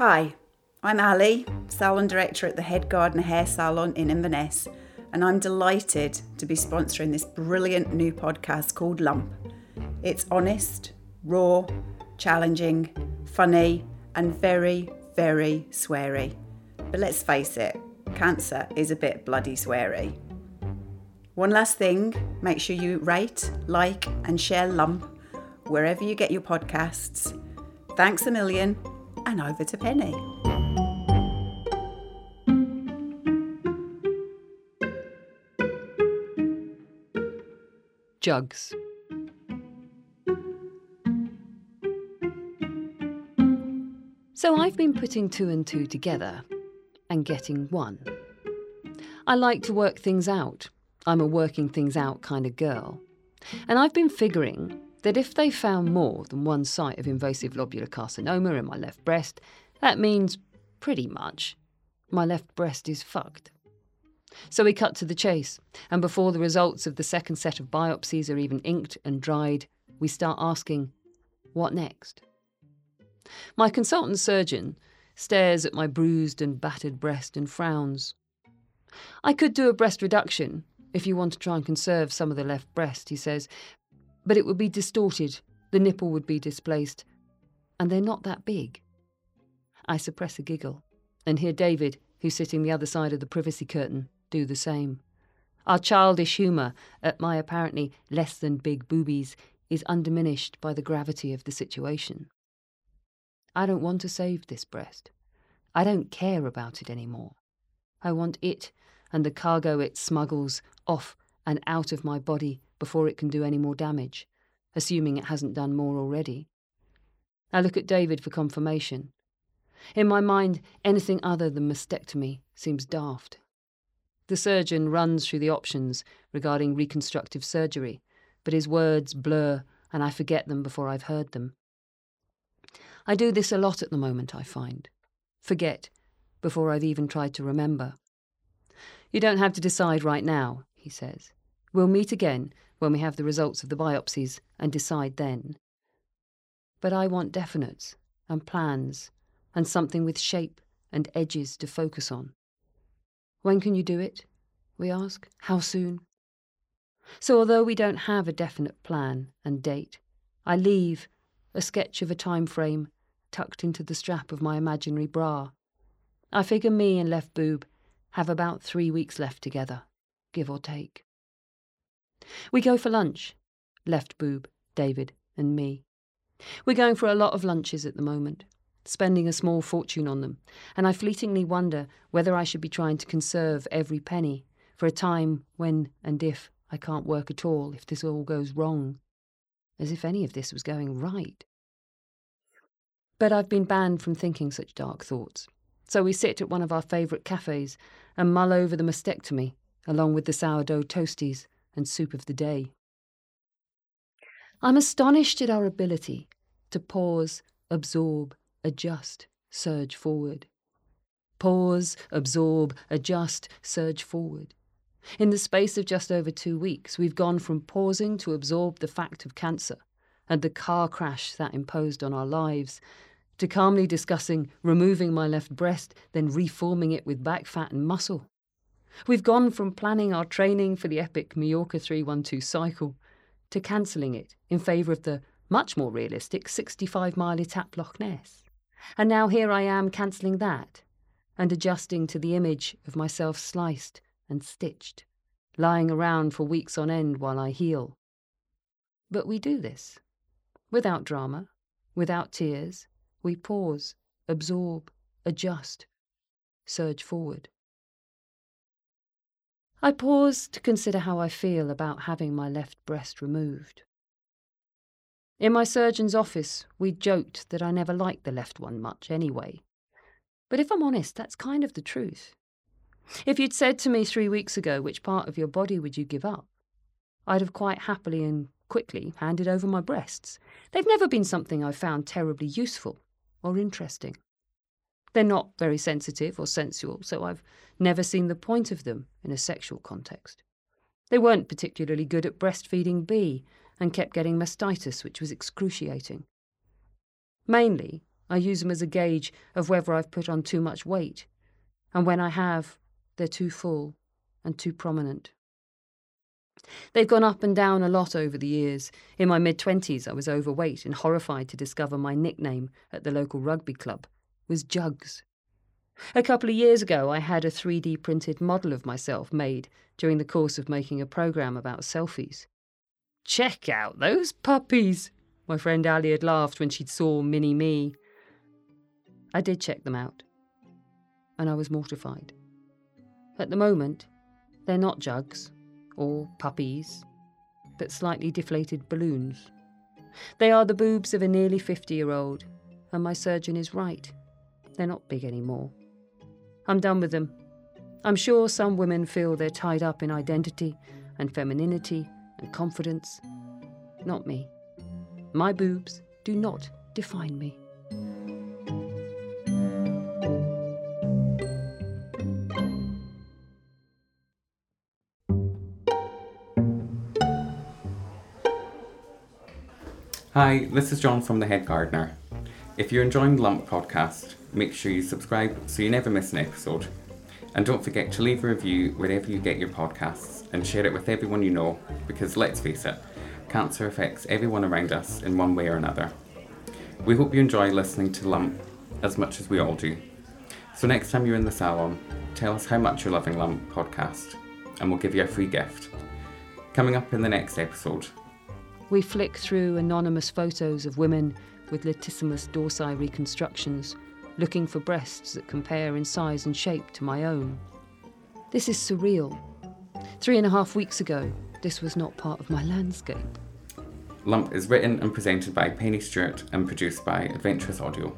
Hi, I'm Ali, salon director at the Head Gardener Hair Salon in Inverness, and I'm delighted to be sponsoring this brilliant new podcast called Lump. It's honest, raw, challenging, funny, and very, very sweary. But let's face it, cancer is a bit bloody sweary. One last thing make sure you rate, like, and share Lump wherever you get your podcasts. Thanks a million, and over to Pennie. Jugs. So I've been putting two and two together and getting one. I like to work things out. I'm a working things out kind of girl. And I've been figuring that if they found more than one site of invasive lobular carcinoma in my left breast, that means pretty much my left breast is fucked. So we cut to the chase, and before the results of the second set of biopsies are even inked and dried, we start asking, what next? My consultant surgeon stares at my bruised and battered breast and frowns. I could do a breast reduction if you want to try and conserve some of the left breast, he says, but it would be distorted, the nipple would be displaced, and they're not that big. I suppress a giggle and hear David, who's sitting the other side of the privacy curtain, do the same. Our childish humour at my apparently less than big boobies is undiminished by the gravity of the situation. I don't want to save this breast. I don't care about it anymore. I want it and the cargo it smuggles off and out of my body before it can do any more damage, assuming it hasn't done more already. I look at David for confirmation. In my mind, anything other than mastectomy seems daft. The surgeon runs through the options regarding reconstructive surgery, but his words blur and I forget them before I've heard them. I do this a lot at the moment, I find. Forget before I've even tried to remember. You don't have to decide right now, he says. We'll meet again when we have the results of the biopsies and decide then. But I want definites and plans and something with shape and edges to focus on. When can you do it? We ask. How soon? So, although we don't have a definite plan and date, I leave a sketch of a time frame tucked into the strap of my imaginary bra. I figure me and left boob have about three weeks left together, give or take. We go for lunch, left boob, David, and me. We're going for a lot of lunches at the moment, spending a small fortune on them, and I fleetingly wonder whether I should be trying to conserve every penny for a time when and if I can't work at all, if this all goes wrong. As if any of this was going right. But I've been banned from thinking such dark thoughts. So we sit at one of our favourite cafes and mull over the mastectomy, along with the sourdough toasties and soup of the day. I'm astonished at our ability to pause, absorb, adjust, surge forward. Pause, absorb, adjust, surge forward. In the space of just over two weeks, we've gone from pausing to absorb the fact of cancer and the car crash that imposed on our lives to calmly discussing removing my left breast, then reforming it with back fat and muscle. We've gone from planning our training for the epic Mallorca 312 cycle to cancelling it in favour of the much more realistic 65 mile Étape Loch Ness. And now here I am cancelling that and adjusting to the image of myself sliced and stitched, lying around for weeks on end while I heal. But we do this without drama, without tears, we pause, absorb, adjust, surge forward. I pause to consider how I feel about having my left breast removed. In my surgeon's office, we joked that I never liked the left one much anyway. But if I'm honest, that's kind of the truth. If you'd said to me three weeks ago, which part of your body would you give up? I'd have quite happily and quickly handed over my breasts. They've never been something I've found terribly useful or interesting. They're not very sensitive or sensual, so I've never seen the point of them in a sexual context. They weren't particularly good at breastfeeding B and kept getting mastitis, which was excruciating. Mainly, I use them as a gauge of whether I've put on too much weight. And when I have, they're too full and too prominent. They've gone up and down a lot over the years. In my mid 20s, I was overweight and horrified to discover my nickname at the local rugby club was Jugs. A couple of years ago, I had a 3D printed model of myself made during the course of making a programme about selfies. Check out those puppies, my friend Ali had laughed when she'd saw Mini Me. I did check them out, and I was mortified. At the moment, they're not jugs or puppies, but slightly deflated balloons. They are the boobs of a nearly 50 year old, and my surgeon is right. They're not big anymore. I'm done with them. I'm sure some women feel they're tied up in identity and femininity and confidence. Not me. My boobs do not define me. Hi, this is John from The Head Gardener. If you're enjoying the Lump podcast, make sure you subscribe so you never miss an episode. And don't forget to leave a review wherever you get your podcasts and share it with everyone you know because let's face it, cancer affects everyone around us in one way or another. We hope you enjoy listening to Lump as much as we all do. So next time you're in the salon, tell us how much you're loving Lump podcast and we'll give you a free gift. Coming up in the next episode, we flick through anonymous photos of women with latissimus dorsi reconstructions, looking for breasts that compare in size and shape to my own. This is surreal. Three and a half weeks ago, this was not part of my landscape. Lump is written and presented by Pennie Stuart and produced by Adventurous Audio.